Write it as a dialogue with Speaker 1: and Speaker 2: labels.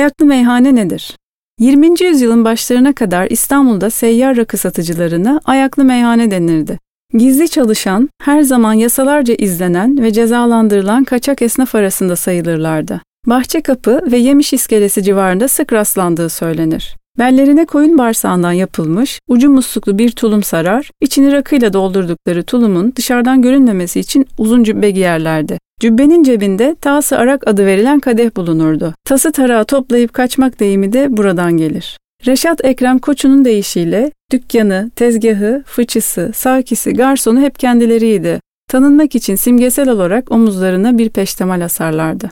Speaker 1: Ayaklı meyhane nedir? 20. yüzyılın başlarına kadar İstanbul'da seyyar rakı satıcılarına ayaklı meyhane denirdi. Gizli çalışan, her zaman yasalarca izlenen ve cezalandırılan kaçak esnaf arasında sayılırlardı. Bahçekapı ve Yemiş iskelesi civarında sık rastlandığı söylenir. Bellerine koyun bağırsağından yapılmış, ucu musluklu bir tulum sarar, içini rakıyla doldurdukları tulumun dışarıdan görünmemesi için uzun cübbe giyerlerdi. Cübbenin cebinde tası arak adı verilen kadeh bulunurdu. Tası tarağı toplayıp kaçmak deyimi de buradan gelir. Reşat Ekrem Koçu'nun deyişiyle dükkanı, tezgahı, fıçısı, sakisi, garsonu hep kendileriydi. Tanınmak için simgesel olarak omuzlarına bir peştemal asarlardı.